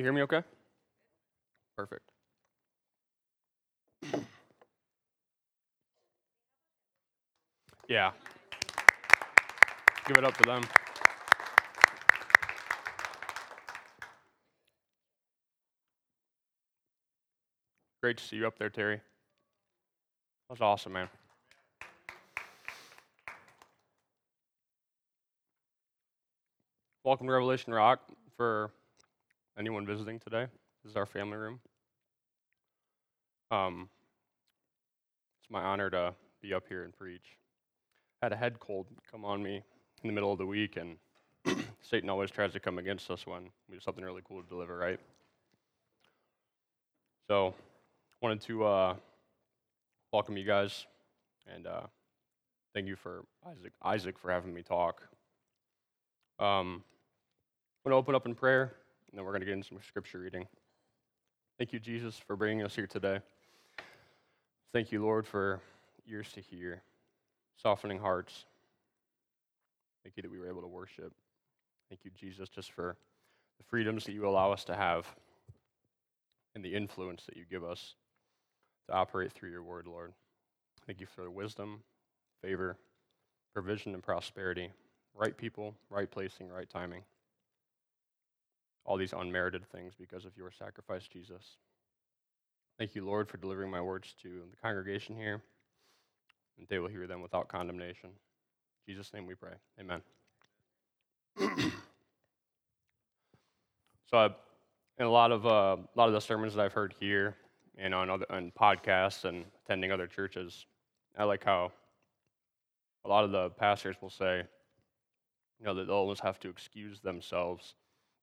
You hear me okay? Perfect. Yeah. Give it up for them. Great to see you up there, Terry. That was awesome, man. Welcome to Revelation Rock for anyone visiting today. This is our family room. Um, it's my honor to be up here and preach. I had a head cold come on me in the middle of the week, and Satan always tries to come against us when we have something really cool to deliver, right? So, wanted to uh, welcome you guys and uh, thank you for Isaac, Isaac for having me talk. Um, I'm going to open up in prayer, and then we're going to get into some scripture reading. Thank you, Jesus, for bringing us here today. Thank you, Lord, for ears to hear, softening hearts. Thank you that we were able to worship. Thank you, Jesus, just for the freedoms that you allow us to have and the influence that you give us to operate through your word, Lord. Thank you for the wisdom, favor, provision, and prosperity. Right people, right placing, right timing. All these unmerited things because of your sacrifice, Jesus. Thank you, Lord, for delivering my words to the congregation here, and they will hear them without condemnation. In Jesus' name we pray. Amen. so, I, in a lot of uh, a lot of the sermons that I've heard here and on other on podcasts and attending other churches, I like how a lot of the pastors will say, you know, that they'll almost have to excuse themselves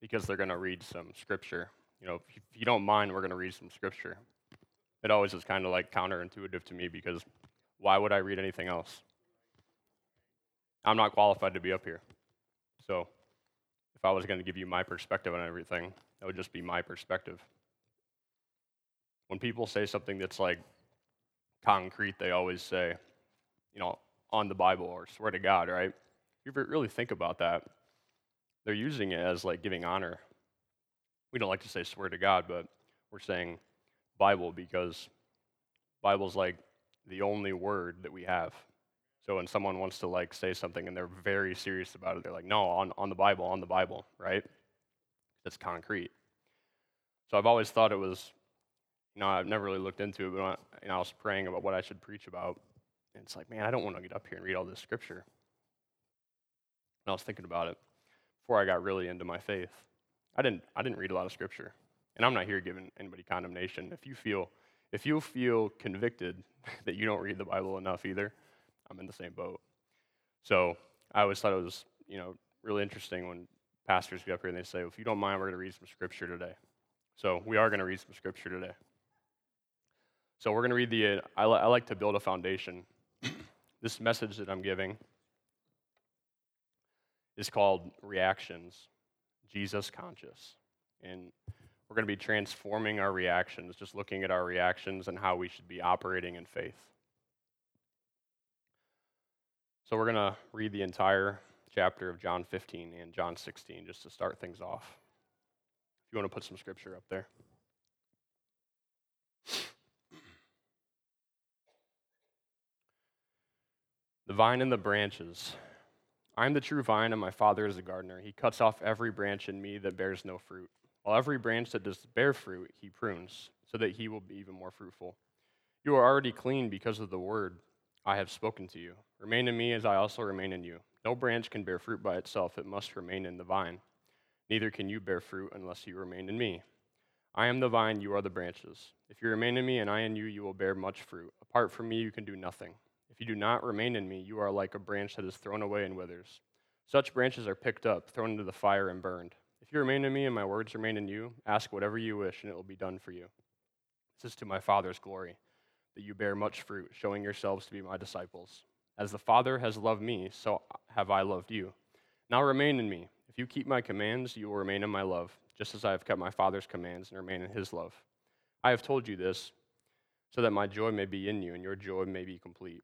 because they're going to read some scripture. You know, if you don't mind, we're going to read some scripture. It always is kind of like counterintuitive to me because why would I read anything else? I'm not qualified to be up here. So if I was going to give you my perspective on everything, that would just be my perspective. When people say something that's like concrete, they always say, you know, on the Bible or swear to God, right? If you really think about that, they're using it as like giving honor. We don't like to say swear to God, but we're saying Bible because Bible's like the only word that we have. So when someone wants to like say something and they're very serious about it, they're like, no, on, on the Bible, on the Bible, right? That's concrete. So I've always thought it was, you know, I've never really looked into it, but I, you know, I was praying about what I should preach about. And it's like, man, I don't want to get up here and read all this scripture. And I was thinking about it before I got really into my faith. I didn't, I didn't read a lot of scripture. And I'm not here giving anybody condemnation. If you feel, if you feel convicted that you don't read the Bible enough either, I'm in the same boat. So I always thought it was, you know, really interesting when pastors get up here and they say, well, if you don't mind, we're going to read some scripture today. So we are going to read some scripture today. So we're going to read the, I, I like to build a foundation. this message that I'm giving is called Reactions, Jesus Conscious. And we're going to be transforming our reactions, just looking at our reactions and how we should be operating in faith. So we're going to read the entire chapter of John 15 and John 16 just to start things off. If you want to put some scripture up there. The vine and the branches. I am the true vine, and my Father is the gardener. He cuts off every branch in me that bears no fruit, while every branch that does bear fruit, he prunes, so that he will be even more fruitful. You are already clean because of the word I have spoken to you. Remain in me as I also remain in you. No branch can bear fruit by itself, it must remain in the vine. Neither can you bear fruit unless you remain in me. I am the vine, you are the branches. If you remain in me and I in you, you will bear much fruit. Apart from me, you can do nothing. If you do not remain in me, you are like a branch that is thrown away and withers. Such branches are picked up, thrown into the fire, and burned. If you remain in me and my words remain in you, ask whatever you wish, and it will be done for you. This is to my Father's glory, that you bear much fruit, showing yourselves to be my disciples. As the Father has loved me, so have I loved you. Now remain in me. If you keep my commands, you will remain in my love, just as I have kept my Father's commands and remain in his love. I have told you this, so that my joy may be in you and your joy may be complete.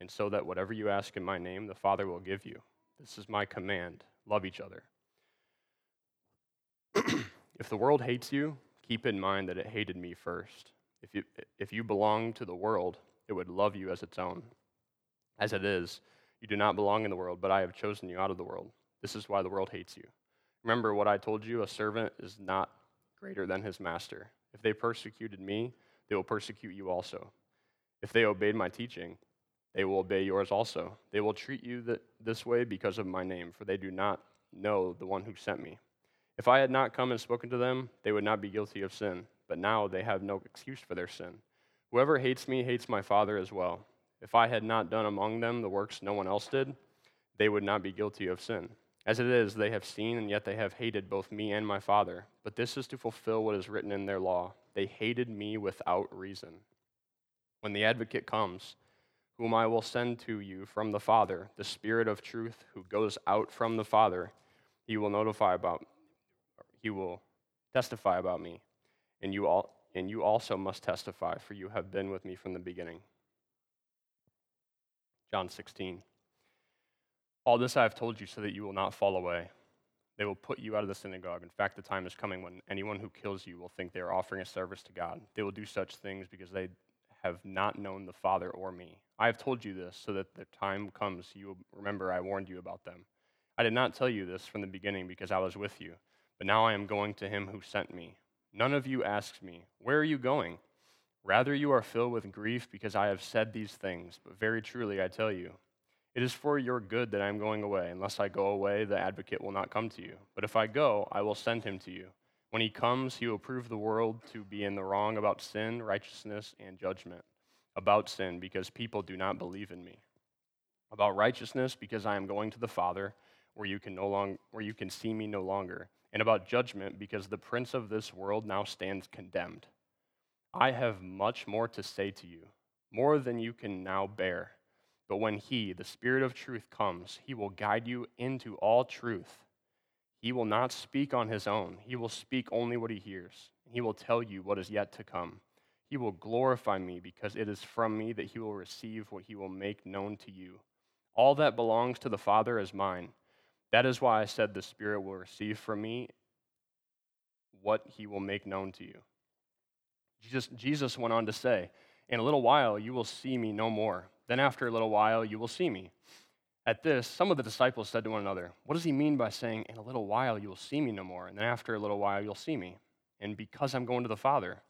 and so that whatever you ask in my name, the Father will give you. This is my command love each other. if the world hates you, keep in mind that it hated me first. If you, if you belong to the world, it would love you as its own. As it is, you do not belong in the world, but I have chosen you out of the world. This is why the world hates you. Remember what I told you a servant is not greater than his master. If they persecuted me, they will persecute you also. If they obeyed my teaching, they will obey yours also. They will treat you th- this way because of my name, for they do not know the one who sent me. If I had not come and spoken to them, they would not be guilty of sin, but now they have no excuse for their sin. Whoever hates me hates my Father as well. If I had not done among them the works no one else did, they would not be guilty of sin. As it is, they have seen, and yet they have hated both me and my Father. But this is to fulfill what is written in their law. They hated me without reason. When the advocate comes, whom I will send to you from the Father, the Spirit of truth who goes out from the Father, he will notify about he will testify about me. And you all and you also must testify, for you have been with me from the beginning. John 16. All this I have told you so that you will not fall away. They will put you out of the synagogue. In fact, the time is coming when anyone who kills you will think they are offering a service to God. They will do such things because they have not known the Father or me. I have told you this so that the time comes you will remember I warned you about them. I did not tell you this from the beginning because I was with you, but now I am going to him who sent me. None of you asks me, Where are you going? Rather, you are filled with grief because I have said these things. But very truly, I tell you, it is for your good that I am going away. Unless I go away, the advocate will not come to you. But if I go, I will send him to you. When he comes, he will prove the world to be in the wrong about sin, righteousness, and judgment. About sin, because people do not believe in me. About righteousness, because I am going to the Father, where you can no longer where you can see me no longer and about judgment because the prince of this world now stands condemned. I have much more to say to you, more than you can now bear. But when he, the Spirit of truth, comes, he will guide you into all truth. He will not speak on his own, he will speak only what he hears. He will tell you what is yet to come. He will glorify me because it is from me that he will receive what he will make known to you. All that belongs to the Father is mine. That is why I said the Spirit will receive from me what he will make known to you. Jesus, Jesus went on to say, In a little while you will see me no more. Then after a little while you will see me. At this, some of the disciples said to one another, What does he mean by saying, In a little while you will see me no more, and then after a little while you'll see me? And because I'm going to the Father,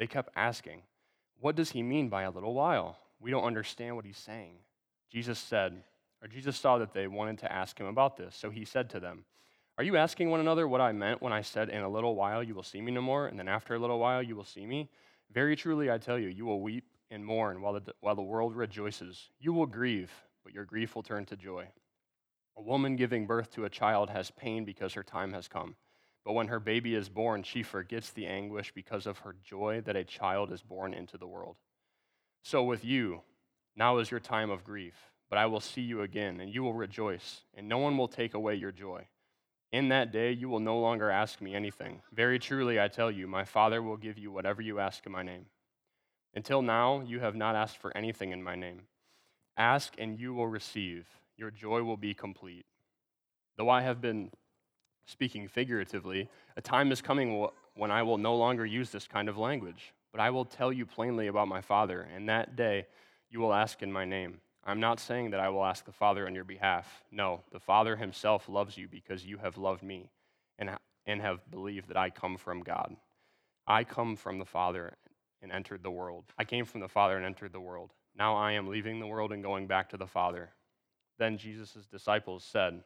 they kept asking, What does he mean by a little while? We don't understand what he's saying. Jesus said, or Jesus saw that they wanted to ask him about this, so he said to them, Are you asking one another what I meant when I said, In a little while you will see me no more, and then after a little while you will see me? Very truly I tell you, you will weep and mourn while the, while the world rejoices. You will grieve, but your grief will turn to joy. A woman giving birth to a child has pain because her time has come. But when her baby is born, she forgets the anguish because of her joy that a child is born into the world. So with you, now is your time of grief but I will see you again, and you will rejoice, and no one will take away your joy. In that day you will no longer ask me anything. Very truly, I tell you, my Father will give you whatever you ask in my name. Until now, you have not asked for anything in my name. Ask, and you will receive. Your joy will be complete. Though I have been speaking figuratively, a time is coming when I will no longer use this kind of language, but I will tell you plainly about my Father, and that day you will ask in my name. I'm not saying that I will ask the Father on your behalf. No, the Father himself loves you because you have loved me and, and have believed that I come from God. I come from the Father and entered the world. I came from the Father and entered the world. Now I am leaving the world and going back to the Father. Then Jesus' disciples said,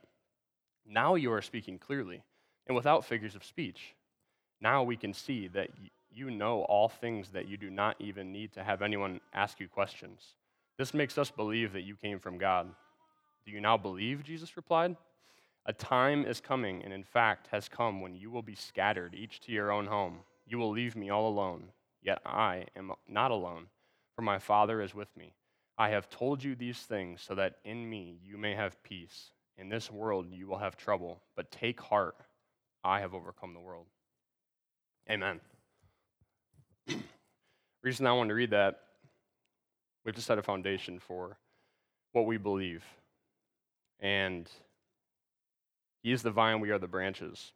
Now you are speaking clearly and without figures of speech. Now we can see that you know all things that you do not even need to have anyone ask you questions. This makes us believe that you came from God. Do you now believe? Jesus replied. A time is coming, and in fact has come, when you will be scattered, each to your own home. You will leave me all alone. Yet I am not alone, for my Father is with me. I have told you these things so that in me you may have peace. In this world you will have trouble, but take heart. I have overcome the world. Amen. Reason I wanted to read that, we have to set a foundation for what we believe. And He is the vine, we are the branches.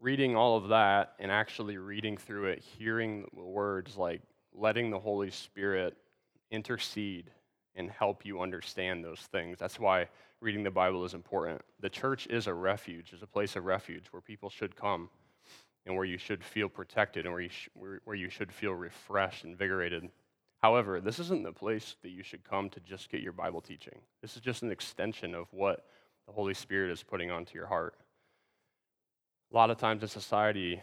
reading all of that and actually reading through it, hearing the words like letting the Holy Spirit intercede and help you understand those things. That's why reading the Bible is important. The church is a refuge, is a place of refuge where people should come and where you should feel protected and where you, sh- where, where you should feel refreshed, invigorated. However, this isn't the place that you should come to just get your Bible teaching. This is just an extension of what the Holy Spirit is putting onto your heart a lot of times in society,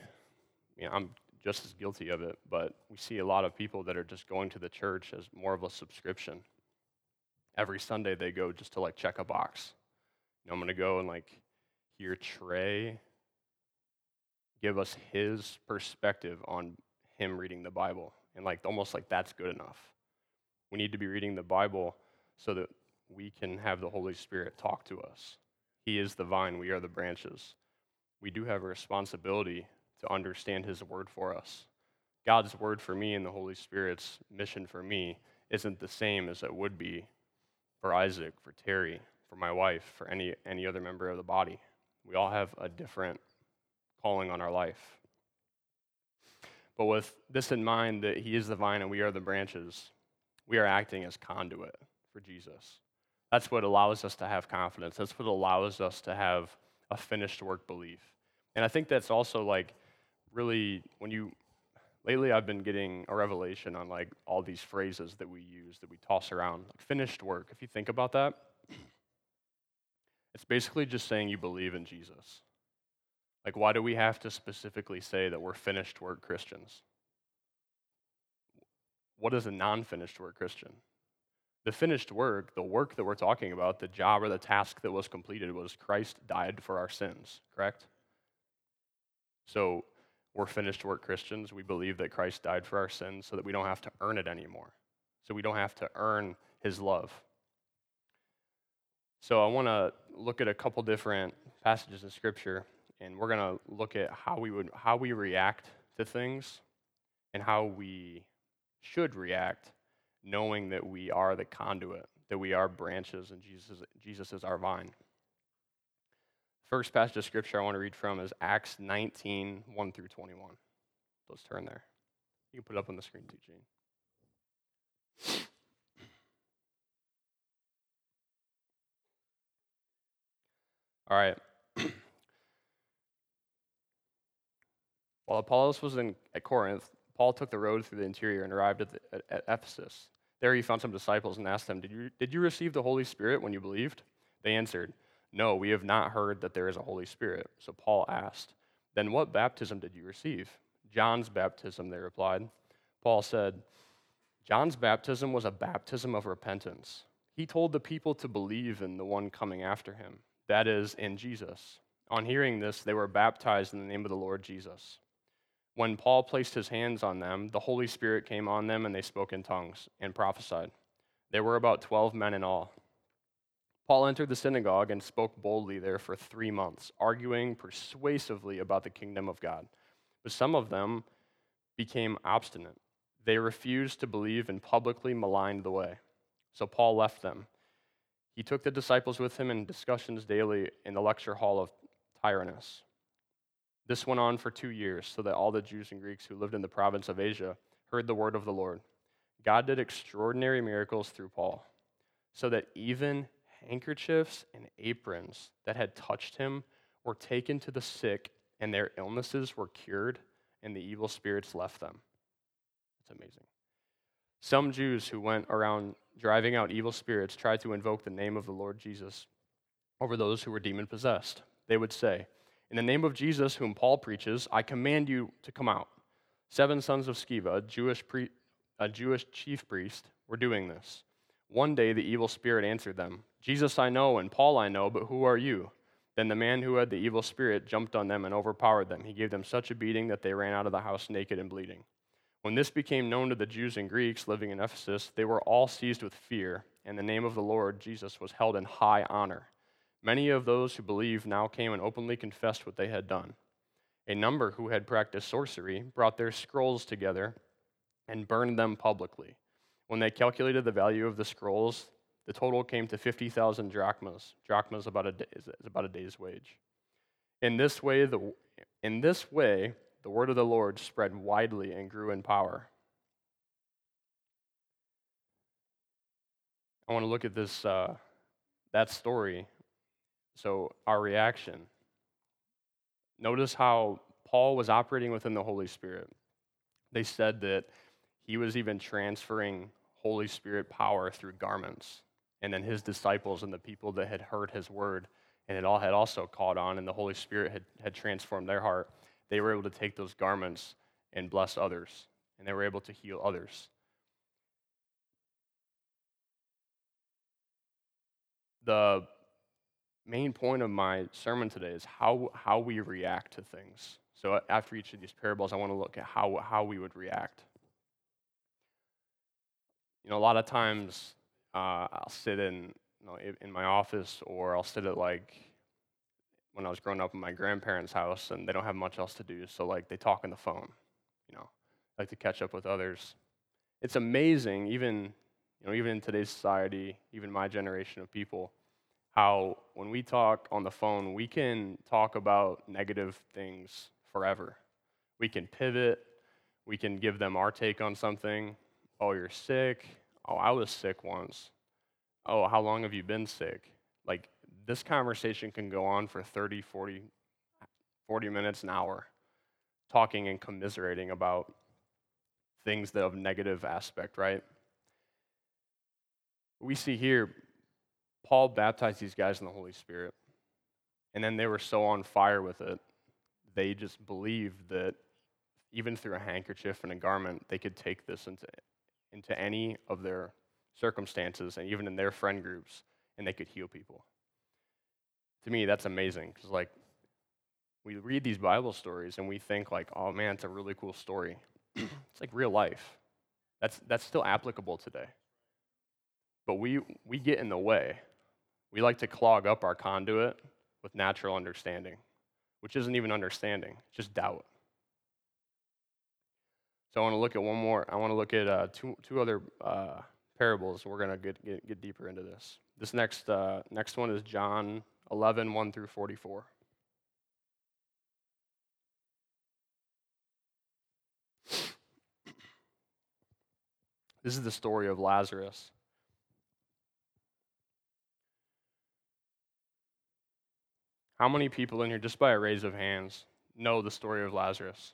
you know, I'm just as guilty of it, but we see a lot of people that are just going to the church as more of a subscription. Every Sunday they go just to like check a box. You know, I'm going to go and like hear Trey give us his perspective on him reading the Bible. And like almost like that's good enough. We need to be reading the Bible so that we can have the Holy Spirit talk to us. He is the vine, we are the branches we do have a responsibility to understand His word for us. God's word for me and the Holy Spirit's mission for me isn't the same as it would be for Isaac, for Terry, for my wife, for any, any other member of the body. We all have a different calling on our life. But with this in mind, that He is the vine and we are the branches, we are acting as conduit for Jesus. That's what allows us to have confidence. That's what allows us to have a finished work belief. And I think that's also like really when you lately I've been getting a revelation on like all these phrases that we use that we toss around. Like finished work. If you think about that, it's basically just saying you believe in Jesus. Like why do we have to specifically say that we're finished work Christians? What is a non-finished work Christian? The finished work, the work that we're talking about, the job or the task that was completed was Christ died for our sins, correct? So we're finished work Christians. We believe that Christ died for our sins so that we don't have to earn it anymore. So we don't have to earn his love. So I want to look at a couple different passages in scripture and we're going to look at how we would how we react to things and how we should react knowing that we are the conduit, that we are branches, and Jesus, Jesus is our vine. First passage of scripture I want to read from is Acts 19, 1 through 21. Let's turn there. You can put it up on the screen too, Gene. All right. While Apollos was in, at Corinth, Paul took the road through the interior and arrived at, the, at, at Ephesus. There he found some disciples and asked them, did you, did you receive the Holy Spirit when you believed? They answered, No, we have not heard that there is a Holy Spirit. So Paul asked, Then what baptism did you receive? John's baptism, they replied. Paul said, John's baptism was a baptism of repentance. He told the people to believe in the one coming after him, that is, in Jesus. On hearing this, they were baptized in the name of the Lord Jesus. When Paul placed his hands on them, the Holy Spirit came on them, and they spoke in tongues and prophesied. There were about 12 men in all. Paul entered the synagogue and spoke boldly there for three months, arguing persuasively about the kingdom of God. But some of them became obstinate. They refused to believe and publicly maligned the way. So Paul left them. He took the disciples with him in discussions daily in the lecture hall of Tyrannus. This went on for two years, so that all the Jews and Greeks who lived in the province of Asia heard the word of the Lord. God did extraordinary miracles through Paul, so that even handkerchiefs and aprons that had touched him were taken to the sick, and their illnesses were cured, and the evil spirits left them. It's amazing. Some Jews who went around driving out evil spirits tried to invoke the name of the Lord Jesus over those who were demon possessed. They would say, in the name of Jesus, whom Paul preaches, I command you to come out. Seven sons of Sceva, a Jewish, pre- a Jewish chief priest, were doing this. One day the evil spirit answered them Jesus I know, and Paul I know, but who are you? Then the man who had the evil spirit jumped on them and overpowered them. He gave them such a beating that they ran out of the house naked and bleeding. When this became known to the Jews and Greeks living in Ephesus, they were all seized with fear, and the name of the Lord Jesus was held in high honor. Many of those who believed now came and openly confessed what they had done. A number who had practiced sorcery brought their scrolls together and burned them publicly. When they calculated the value of the scrolls, the total came to 50,000 drachmas. Drachmas about a day, is about a day's wage. In this way, the, in this way, the word of the Lord spread widely and grew in power. I want to look at this uh, that story. So our reaction. Notice how Paul was operating within the Holy Spirit. They said that he was even transferring Holy Spirit power through garments and then his disciples and the people that had heard his word and it all had also caught on and the holy spirit had, had transformed their heart. They were able to take those garments and bless others and they were able to heal others. The main point of my sermon today is how, how we react to things. So uh, after each of these parables i want to look at how, how we would react. You know a lot of times uh, I'll sit in you know, in my office or I'll sit at like when I was growing up in my grandparents' house and they don't have much else to do, so like they talk on the phone, you know, like to catch up with others. It's amazing, even you know, even in today's society, even my generation of people, how when we talk on the phone, we can talk about negative things forever. We can pivot, we can give them our take on something. Oh, you're sick. Oh, I was sick once. Oh, how long have you been sick? Like, this conversation can go on for 30, 40, 40 minutes, an hour, talking and commiserating about things that have negative aspect, right? We see here, Paul baptized these guys in the Holy Spirit, and then they were so on fire with it, they just believed that even through a handkerchief and a garment, they could take this into into any of their circumstances and even in their friend groups, and they could heal people. To me, that's amazing because, like, we read these Bible stories and we think, like, oh man, it's a really cool story. it's like real life. That's, that's still applicable today. But we, we get in the way. We like to clog up our conduit with natural understanding, which isn't even understanding, just doubt. So I want to look at one more. I want to look at uh, two, two other uh, parables. We're going to get, get, get, deeper into this. This next, uh, next one is John 11, 1 through 44. This is the story of Lazarus. How many people in here, just by a raise of hands, know the story of Lazarus?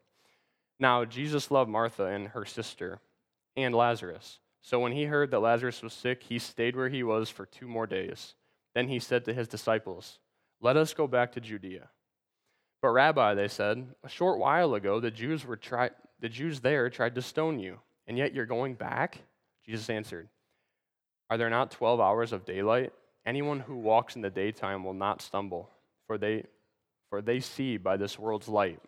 Now, Jesus loved Martha and her sister and Lazarus. So when he heard that Lazarus was sick, he stayed where he was for two more days. Then he said to his disciples, Let us go back to Judea. But, Rabbi, they said, a short while ago the Jews, were try- the Jews there tried to stone you, and yet you're going back? Jesus answered, Are there not 12 hours of daylight? Anyone who walks in the daytime will not stumble, for they, for they see by this world's light.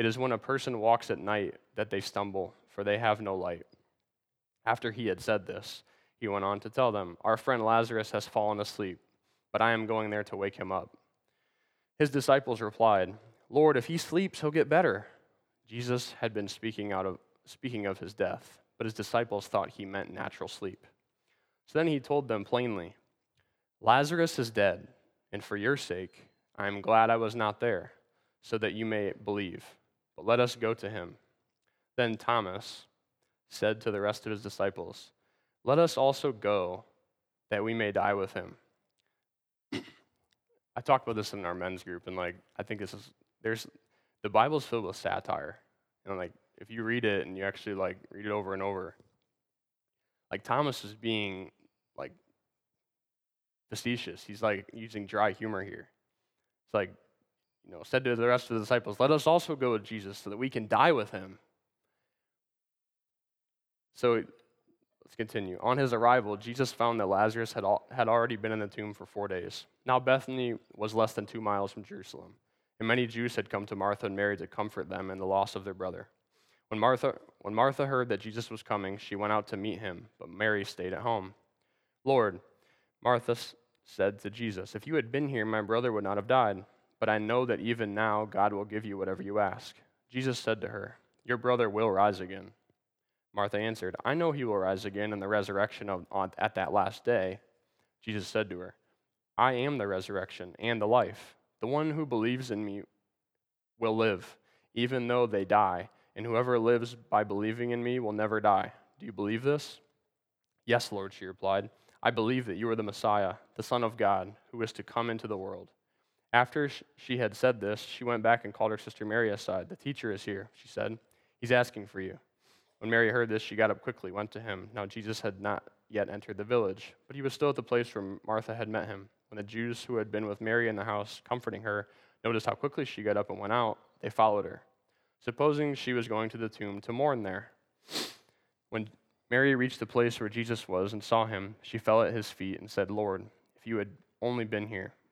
It is when a person walks at night that they stumble, for they have no light. After he had said this, he went on to tell them, Our friend Lazarus has fallen asleep, but I am going there to wake him up. His disciples replied, Lord, if he sleeps, he'll get better. Jesus had been speaking, out of, speaking of his death, but his disciples thought he meant natural sleep. So then he told them plainly, Lazarus is dead, and for your sake, I am glad I was not there, so that you may believe but let us go to him. Then Thomas said to the rest of his disciples, Let us also go, that we may die with him. I talked about this in our men's group, and like I think this is there's the Bible's filled with satire, and like if you read it and you actually like read it over and over, like Thomas is being like facetious. He's like using dry humor here. It's like, you know, said to the rest of the disciples, Let us also go with Jesus so that we can die with him. So let's continue. On his arrival, Jesus found that Lazarus had, had already been in the tomb for four days. Now, Bethany was less than two miles from Jerusalem, and many Jews had come to Martha and Mary to comfort them in the loss of their brother. When Martha, when Martha heard that Jesus was coming, she went out to meet him, but Mary stayed at home. Lord, Martha said to Jesus, If you had been here, my brother would not have died. But I know that even now God will give you whatever you ask. Jesus said to her, Your brother will rise again. Martha answered, I know he will rise again in the resurrection of, on, at that last day. Jesus said to her, I am the resurrection and the life. The one who believes in me will live, even though they die and whoever lives by believing in me will never die. Do you believe this? Yes, Lord, she replied. I believe that you are the Messiah, the Son of God, who is to come into the world. After she had said this, she went back and called her sister Mary aside. The teacher is here, she said. He's asking for you. When Mary heard this, she got up quickly, went to him. Now Jesus had not yet entered the village, but he was still at the place where Martha had met him. When the Jews who had been with Mary in the house, comforting her, noticed how quickly she got up and went out, they followed her supposing she was going to the tomb to mourn there. When Mary reached the place where Jesus was and saw him, she fell at his feet and said, Lord, if you had only been here,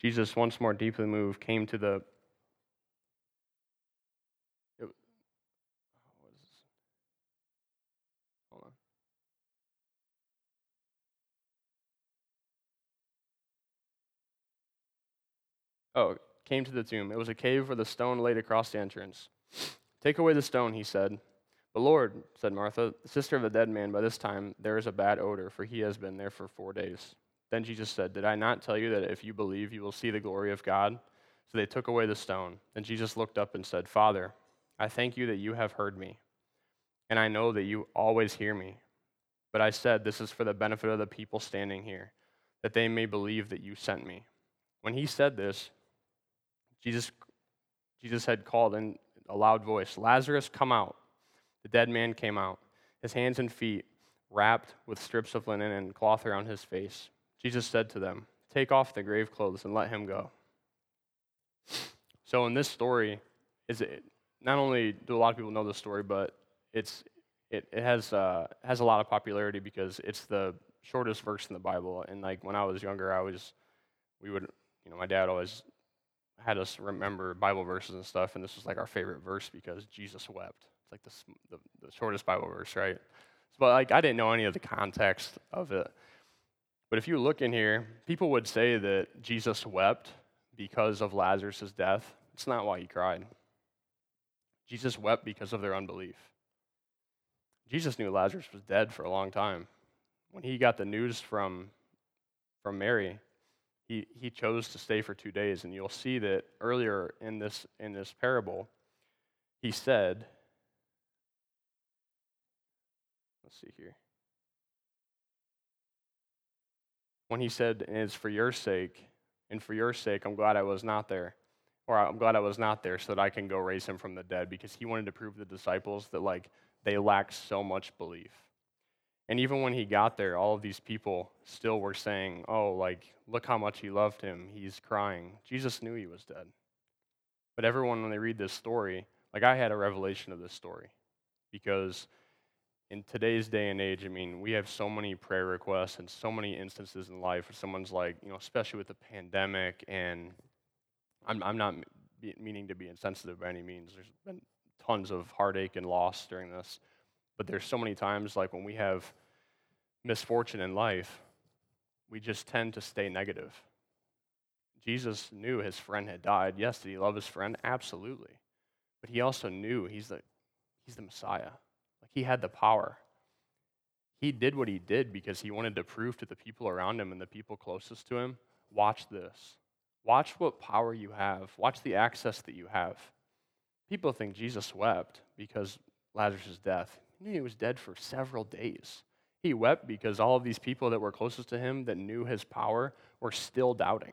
Jesus, once more deeply moved, came to the oh, on. Oh, came to the tomb. It was a cave with a stone laid across the entrance. Take away the stone, he said. But Lord, said Martha, sister of the dead man, by this time there is a bad odor, for he has been there for four days. Then Jesus said, Did I not tell you that if you believe, you will see the glory of God? So they took away the stone. Then Jesus looked up and said, Father, I thank you that you have heard me, and I know that you always hear me. But I said, This is for the benefit of the people standing here, that they may believe that you sent me. When he said this, Jesus, Jesus had called in a loud voice, Lazarus, come out. The dead man came out, his hands and feet wrapped with strips of linen and cloth around his face. Jesus said to them, Take off the grave clothes and let him go. So in this story, is it not only do a lot of people know this story, but it's it, it has uh, has a lot of popularity because it's the shortest verse in the Bible. And like when I was younger, I was we would you know my dad always had us remember Bible verses and stuff, and this was like our favorite verse because Jesus wept. It's like the, the, the shortest Bible verse, right? But like I didn't know any of the context of it. But if you look in here, people would say that Jesus wept because of Lazarus' death. It's not why he cried. Jesus wept because of their unbelief. Jesus knew Lazarus was dead for a long time. When he got the news from, from Mary, he, he chose to stay for two days. And you'll see that earlier in this, in this parable, he said, let's see here. When he said, it's for your sake, and for your sake, I'm glad I was not there. Or I'm glad I was not there so that I can go raise him from the dead because he wanted to prove to the disciples that, like, they lacked so much belief. And even when he got there, all of these people still were saying, Oh, like, look how much he loved him. He's crying. Jesus knew he was dead. But everyone, when they read this story, like I had a revelation of this story because in today's day and age, I mean, we have so many prayer requests and so many instances in life where someone's like, you know, especially with the pandemic, and I'm, I'm not meaning to be insensitive by any means. There's been tons of heartache and loss during this. But there's so many times, like when we have misfortune in life, we just tend to stay negative. Jesus knew his friend had died. Yes, did he love his friend? Absolutely. But he also knew he's the, he's the Messiah. He had the power. He did what he did because he wanted to prove to the people around him and the people closest to him watch this. Watch what power you have. Watch the access that you have. People think Jesus wept because Lazarus' death. He knew he was dead for several days. He wept because all of these people that were closest to him that knew his power were still doubting.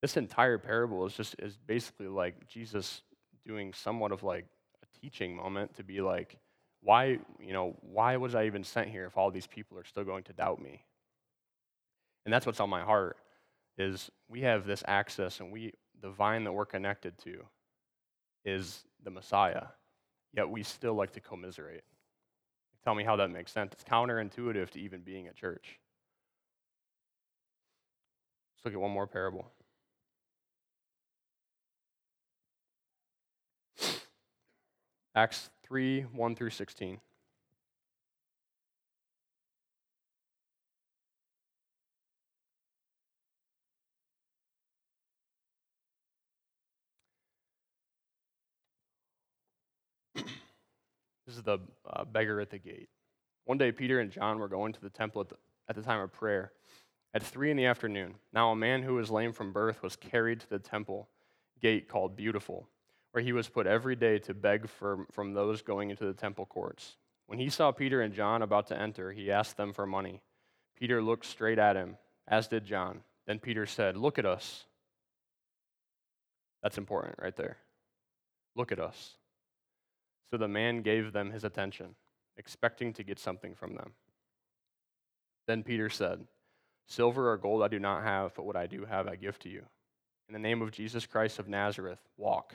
This entire parable is just is basically like Jesus doing somewhat of like a teaching moment to be like, why, you know, why was I even sent here if all these people are still going to doubt me? And that's what's on my heart is we have this access and we the vine that we're connected to is the Messiah. Yet we still like to commiserate. Tell me how that makes sense. It's counterintuitive to even being a church. Let's look at one more parable. Acts 3 1 through 16. This is the uh, beggar at the gate. One day, Peter and John were going to the temple at the, at the time of prayer at three in the afternoon. Now, a man who was lame from birth was carried to the temple gate called Beautiful where he was put every day to beg for, from those going into the temple courts. When he saw Peter and John about to enter, he asked them for money. Peter looked straight at him, as did John. Then Peter said, Look at us. That's important right there. Look at us. So the man gave them his attention, expecting to get something from them. Then Peter said, Silver or gold I do not have, but what I do have I give to you. In the name of Jesus Christ of Nazareth, walk.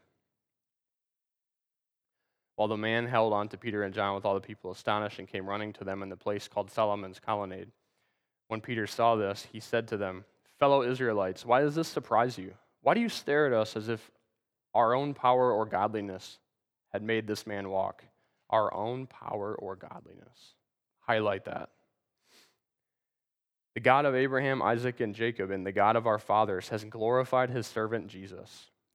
While the man held on to Peter and John with all the people astonished and came running to them in the place called Solomon's colonnade. When Peter saw this, he said to them, Fellow Israelites, why does this surprise you? Why do you stare at us as if our own power or godliness had made this man walk? Our own power or godliness. Highlight that. The God of Abraham, Isaac, and Jacob, and the God of our fathers has glorified his servant Jesus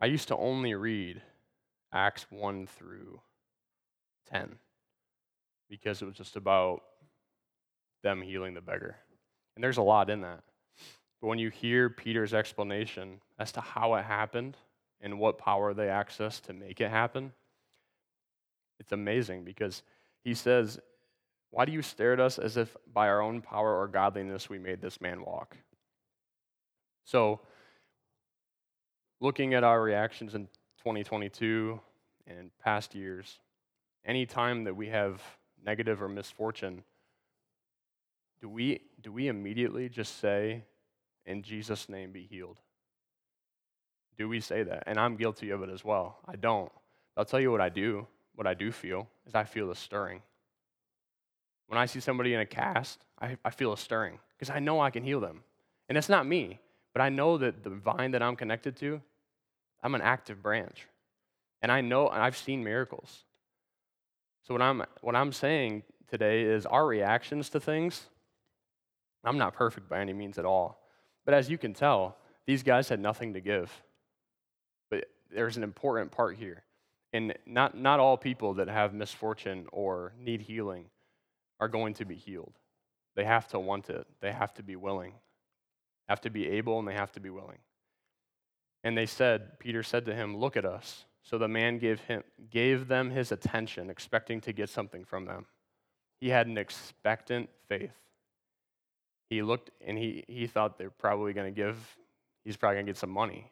I used to only read Acts 1 through 10 because it was just about them healing the beggar. And there's a lot in that. But when you hear Peter's explanation as to how it happened and what power they access to make it happen, it's amazing because he says, Why do you stare at us as if by our own power or godliness we made this man walk? So, looking at our reactions in 2022 and past years, any time that we have negative or misfortune, do we, do we immediately just say, in Jesus' name be healed? Do we say that? And I'm guilty of it as well. I don't. I'll tell you what I do. What I do feel is I feel a stirring. When I see somebody in a cast, I, I feel a stirring because I know I can heal them. And it's not me. But I know that the vine that I'm connected to, I'm an active branch. And I know, I've seen miracles. So what I'm, what I'm saying today is our reactions to things, I'm not perfect by any means at all. But as you can tell, these guys had nothing to give. But there's an important part here. And not, not all people that have misfortune or need healing are going to be healed. They have to want it, they have to be willing have to be able and they have to be willing. And they said, Peter said to him, Look at us. So the man gave, him, gave them his attention, expecting to get something from them. He had an expectant faith. He looked and he, he thought they're probably going to give, he's probably going to get some money.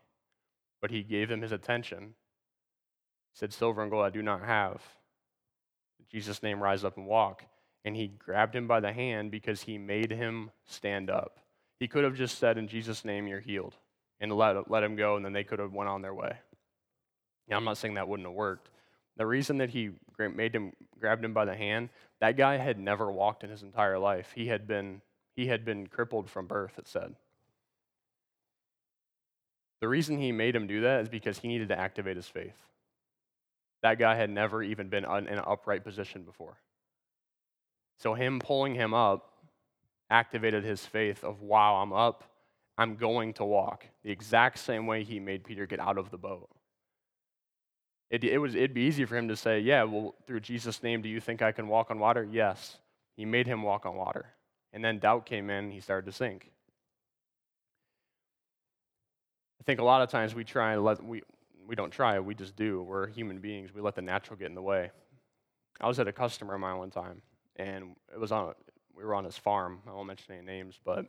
But he gave them his attention. He said, Silver and gold I do not have. In Jesus' name, rise up and walk. And he grabbed him by the hand because he made him stand up. He could have just said, In Jesus' name, you're healed, and let, let him go, and then they could have went on their way. Now, I'm not saying that wouldn't have worked. The reason that he made him, grabbed him by the hand, that guy had never walked in his entire life. He had been, he had been crippled from birth, it said. The reason he made him do that is because he needed to activate his faith. That guy had never even been in an upright position before. So, him pulling him up activated his faith of, wow, I'm up, I'm going to walk. The exact same way he made Peter get out of the boat. It, it was, it'd be easy for him to say, Yeah, well, through Jesus' name, do you think I can walk on water? Yes. He made him walk on water. And then doubt came in, he started to sink. I think a lot of times we try and let, we, we don't try, we just do. We're human beings. We let the natural get in the way. I was at a customer of mine one time, and it was on, we were on his farm. I won't mention any names, but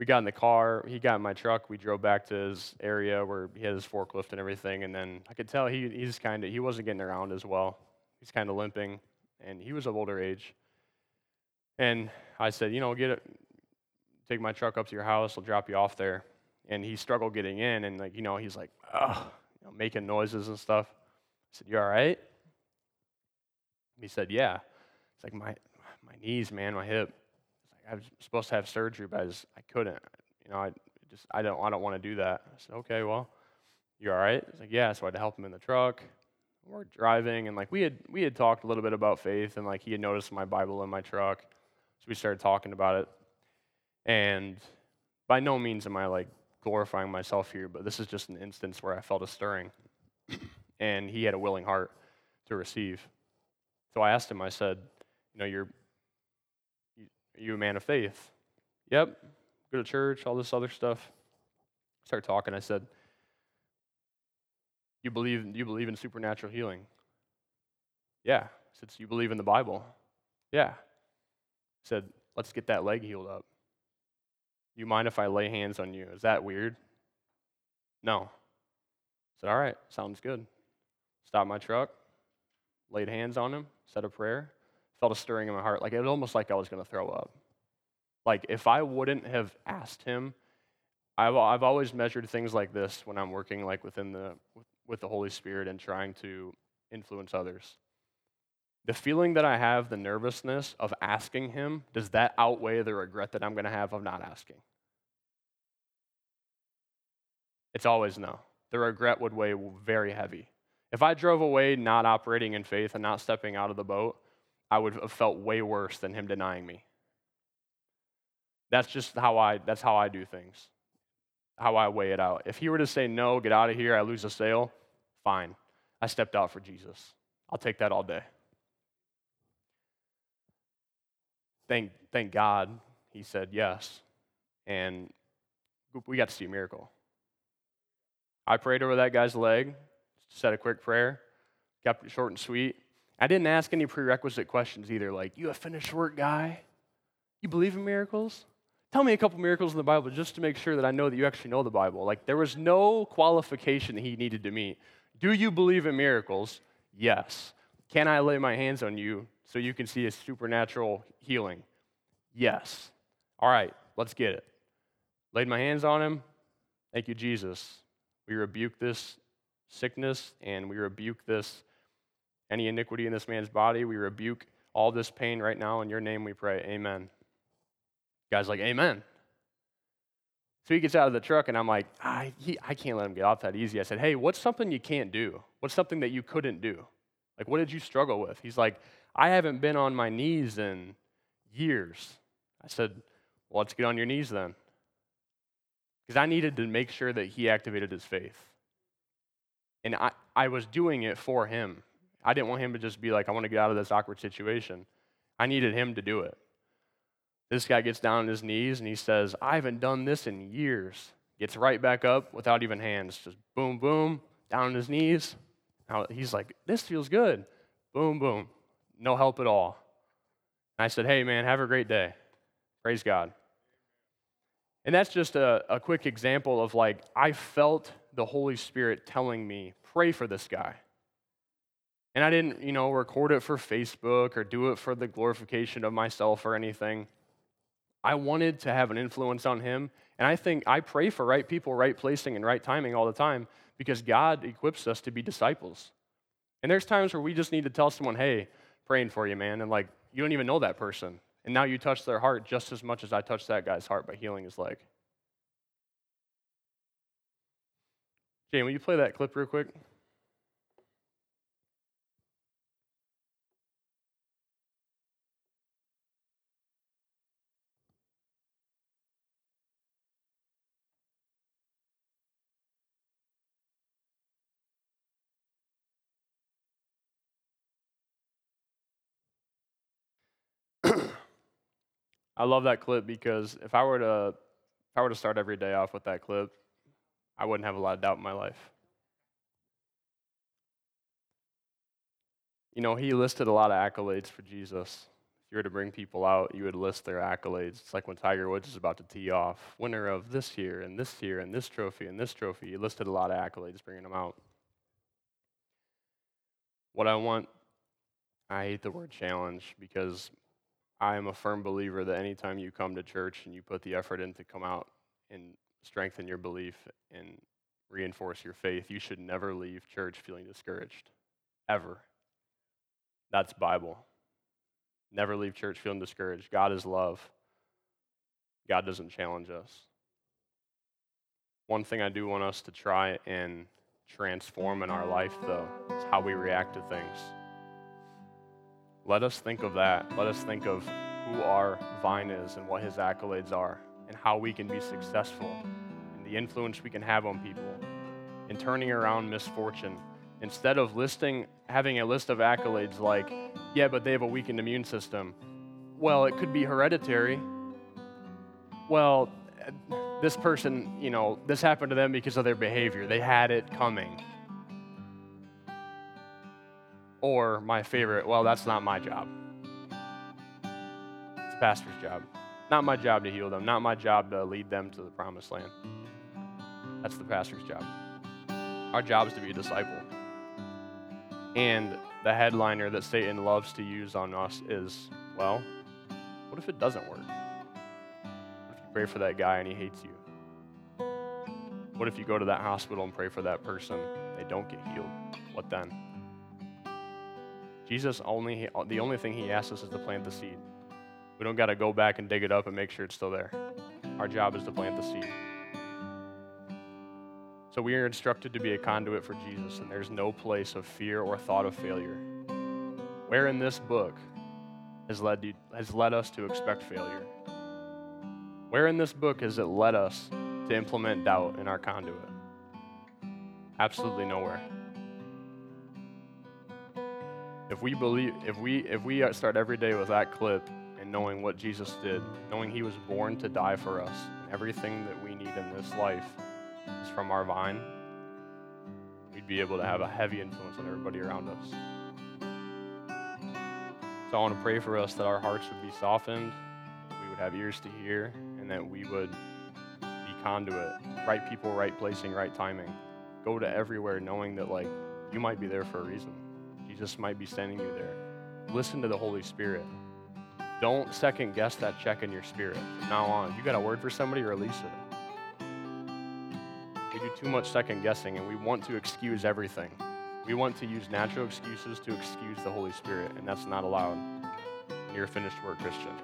we got in the car. He got in my truck. We drove back to his area where he had his forklift and everything. And then I could tell he, he's kind of, he wasn't getting around as well. He's kind of limping. And he was of older age. And I said, you know, get it, take my truck up to your house. I'll drop you off there. And he struggled getting in. And, like, you know, he's like, oh, you know, making noises and stuff. I said, you all right? He said, yeah. It's like, my, my knees, man, my hip. I was supposed to have surgery, but I, just, I couldn't. You know, I just I don't I don't want to do that. I said, okay, well, you all right? He's like, yeah. So I had to help him in the truck. We're driving, and like we had we had talked a little bit about faith, and like he had noticed my Bible in my truck, so we started talking about it. And by no means am I like glorifying myself here, but this is just an instance where I felt a stirring, and he had a willing heart to receive. So I asked him. I said, you know, you're are you a man of faith? Yep. Go to church, all this other stuff. Start talking. I said, You believe you believe in supernatural healing? Yeah. I said, So you believe in the Bible? Yeah. I said, Let's get that leg healed up. You mind if I lay hands on you? Is that weird? No. I said, All right, sounds good. Stopped my truck, laid hands on him, said a prayer felt a stirring in my heart. Like it was almost like I was going to throw up. Like if I wouldn't have asked him, I've, I've always measured things like this when I'm working like within the with the Holy Spirit and trying to influence others. The feeling that I have, the nervousness of asking him, does that outweigh the regret that I'm going to have of not asking? It's always no. The regret would weigh very heavy. If I drove away not operating in faith and not stepping out of the boat, I would have felt way worse than him denying me. That's just how I that's how I do things. How I weigh it out. If he were to say no, get out of here, I lose a sale, fine. I stepped out for Jesus. I'll take that all day. Thank thank God he said yes. And we got to see a miracle. I prayed over that guy's leg, said a quick prayer, kept it short and sweet. I didn't ask any prerequisite questions either, like, you a finished work guy? You believe in miracles? Tell me a couple miracles in the Bible just to make sure that I know that you actually know the Bible. Like, there was no qualification that he needed to meet. Do you believe in miracles? Yes. Can I lay my hands on you so you can see a supernatural healing? Yes. All right, let's get it. Laid my hands on him. Thank you, Jesus. We rebuke this sickness and we rebuke this any iniquity in this man's body. We rebuke all this pain right now. In your name we pray. Amen. Guy's like, Amen. So he gets out of the truck, and I'm like, I, he, I can't let him get off that easy. I said, Hey, what's something you can't do? What's something that you couldn't do? Like, what did you struggle with? He's like, I haven't been on my knees in years. I said, Well, let's get on your knees then. Because I needed to make sure that he activated his faith. And I, I was doing it for him. I didn't want him to just be like, I want to get out of this awkward situation. I needed him to do it. This guy gets down on his knees and he says, I haven't done this in years. Gets right back up without even hands. Just boom, boom, down on his knees. Now he's like, this feels good. Boom, boom. No help at all. And I said, hey, man, have a great day. Praise God. And that's just a, a quick example of like, I felt the Holy Spirit telling me, pray for this guy. And I didn't, you know, record it for Facebook or do it for the glorification of myself or anything. I wanted to have an influence on him. And I think I pray for right people, right placing, and right timing all the time because God equips us to be disciples. And there's times where we just need to tell someone, hey, praying for you, man. And like, you don't even know that person. And now you touch their heart just as much as I touched that guy's heart by healing his leg. Jane, will you play that clip real quick? I love that clip because if I were to if I were to start every day off with that clip, I wouldn't have a lot of doubt in my life. You know, he listed a lot of accolades for Jesus. If you were to bring people out, you would list their accolades. It's like when Tiger Woods is about to tee off, winner of this year and this year and this trophy and this trophy. He listed a lot of accolades bringing them out. What I want, I hate the word challenge because I am a firm believer that anytime you come to church and you put the effort in to come out and strengthen your belief and reinforce your faith, you should never leave church feeling discouraged. Ever. That's Bible. Never leave church feeling discouraged. God is love. God doesn't challenge us. One thing I do want us to try and transform in our life, though, is how we react to things. Let us think of that. Let us think of who our vine is and what his accolades are and how we can be successful and the influence we can have on people in turning around misfortune. Instead of listing, having a list of accolades like, yeah, but they have a weakened immune system. Well, it could be hereditary. Well, this person, you know, this happened to them because of their behavior. They had it coming. Or my favorite, well, that's not my job. It's the pastor's job. Not my job to heal them, not my job to lead them to the promised land. That's the pastor's job. Our job is to be a disciple. And the headliner that Satan loves to use on us is, well, what if it doesn't work? What if you pray for that guy and he hates you? What if you go to that hospital and pray for that person, they don't get healed? What then? Jesus only, the only thing he asks us is to plant the seed. We don't got to go back and dig it up and make sure it's still there. Our job is to plant the seed. So we are instructed to be a conduit for Jesus, and there's no place of fear or thought of failure. Where in this book has led, you, has led us to expect failure? Where in this book has it led us to implement doubt in our conduit? Absolutely nowhere if we believe if we if we start every day with that clip and knowing what Jesus did, knowing he was born to die for us, and everything that we need in this life is from our vine, we'd be able to have a heavy influence on everybody around us. So I want to pray for us that our hearts would be softened, we would have ears to hear, and that we would be conduit, right people, right placing, right timing. Go to everywhere knowing that like you might be there for a reason. Jesus might be sending you there. Listen to the Holy Spirit. Don't second guess that check in your spirit. From now on, you got a word for somebody, release it. We do too much second guessing and we want to excuse everything. We want to use natural excuses to excuse the Holy Spirit, and that's not allowed. You're a finished work Christian.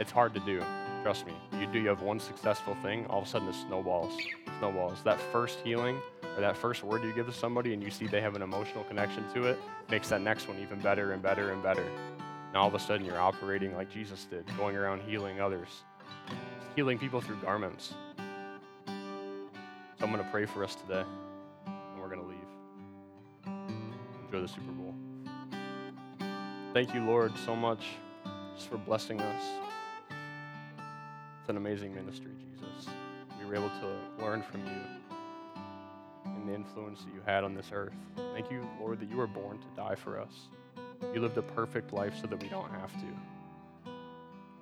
It's hard to do. Trust me. You do you have one successful thing, all of a sudden it snowballs. Snowballs. That first healing or that first word you give to somebody and you see they have an emotional connection to it makes that next one even better and better and better. And all of a sudden you're operating like Jesus did, going around healing others, healing people through garments. So I'm going to pray for us today, and we're going to leave. Enjoy the Super Bowl. Thank you, Lord, so much just for blessing us. It's an amazing ministry, Jesus. We were able to learn from you and influence that you had on this earth. Thank you, Lord, that you were born to die for us. You lived a perfect life so that we don't have to.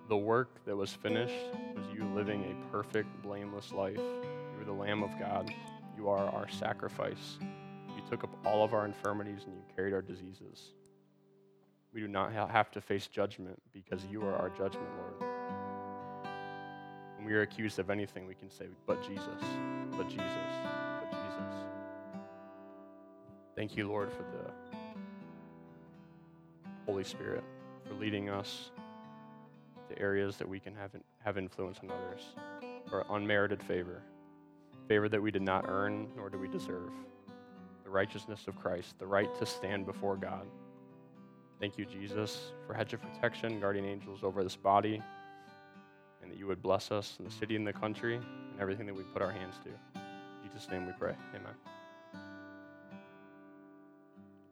The work that was finished was you living a perfect, blameless life. You were the Lamb of God. You are our sacrifice. You took up all of our infirmities and you carried our diseases. We do not have to face judgment because you are our judgment, Lord. When we are accused of anything, we can say, but Jesus, but Jesus, but Jesus. Thank you, Lord, for the Holy Spirit, for leading us to areas that we can have, have influence on others, for unmerited favor, favor that we did not earn nor do we deserve, the righteousness of Christ, the right to stand before God. Thank you, Jesus, for hedge of protection, guardian angels over this body, and that you would bless us in the city and the country and everything that we put our hands to. In Jesus' name we pray. Amen.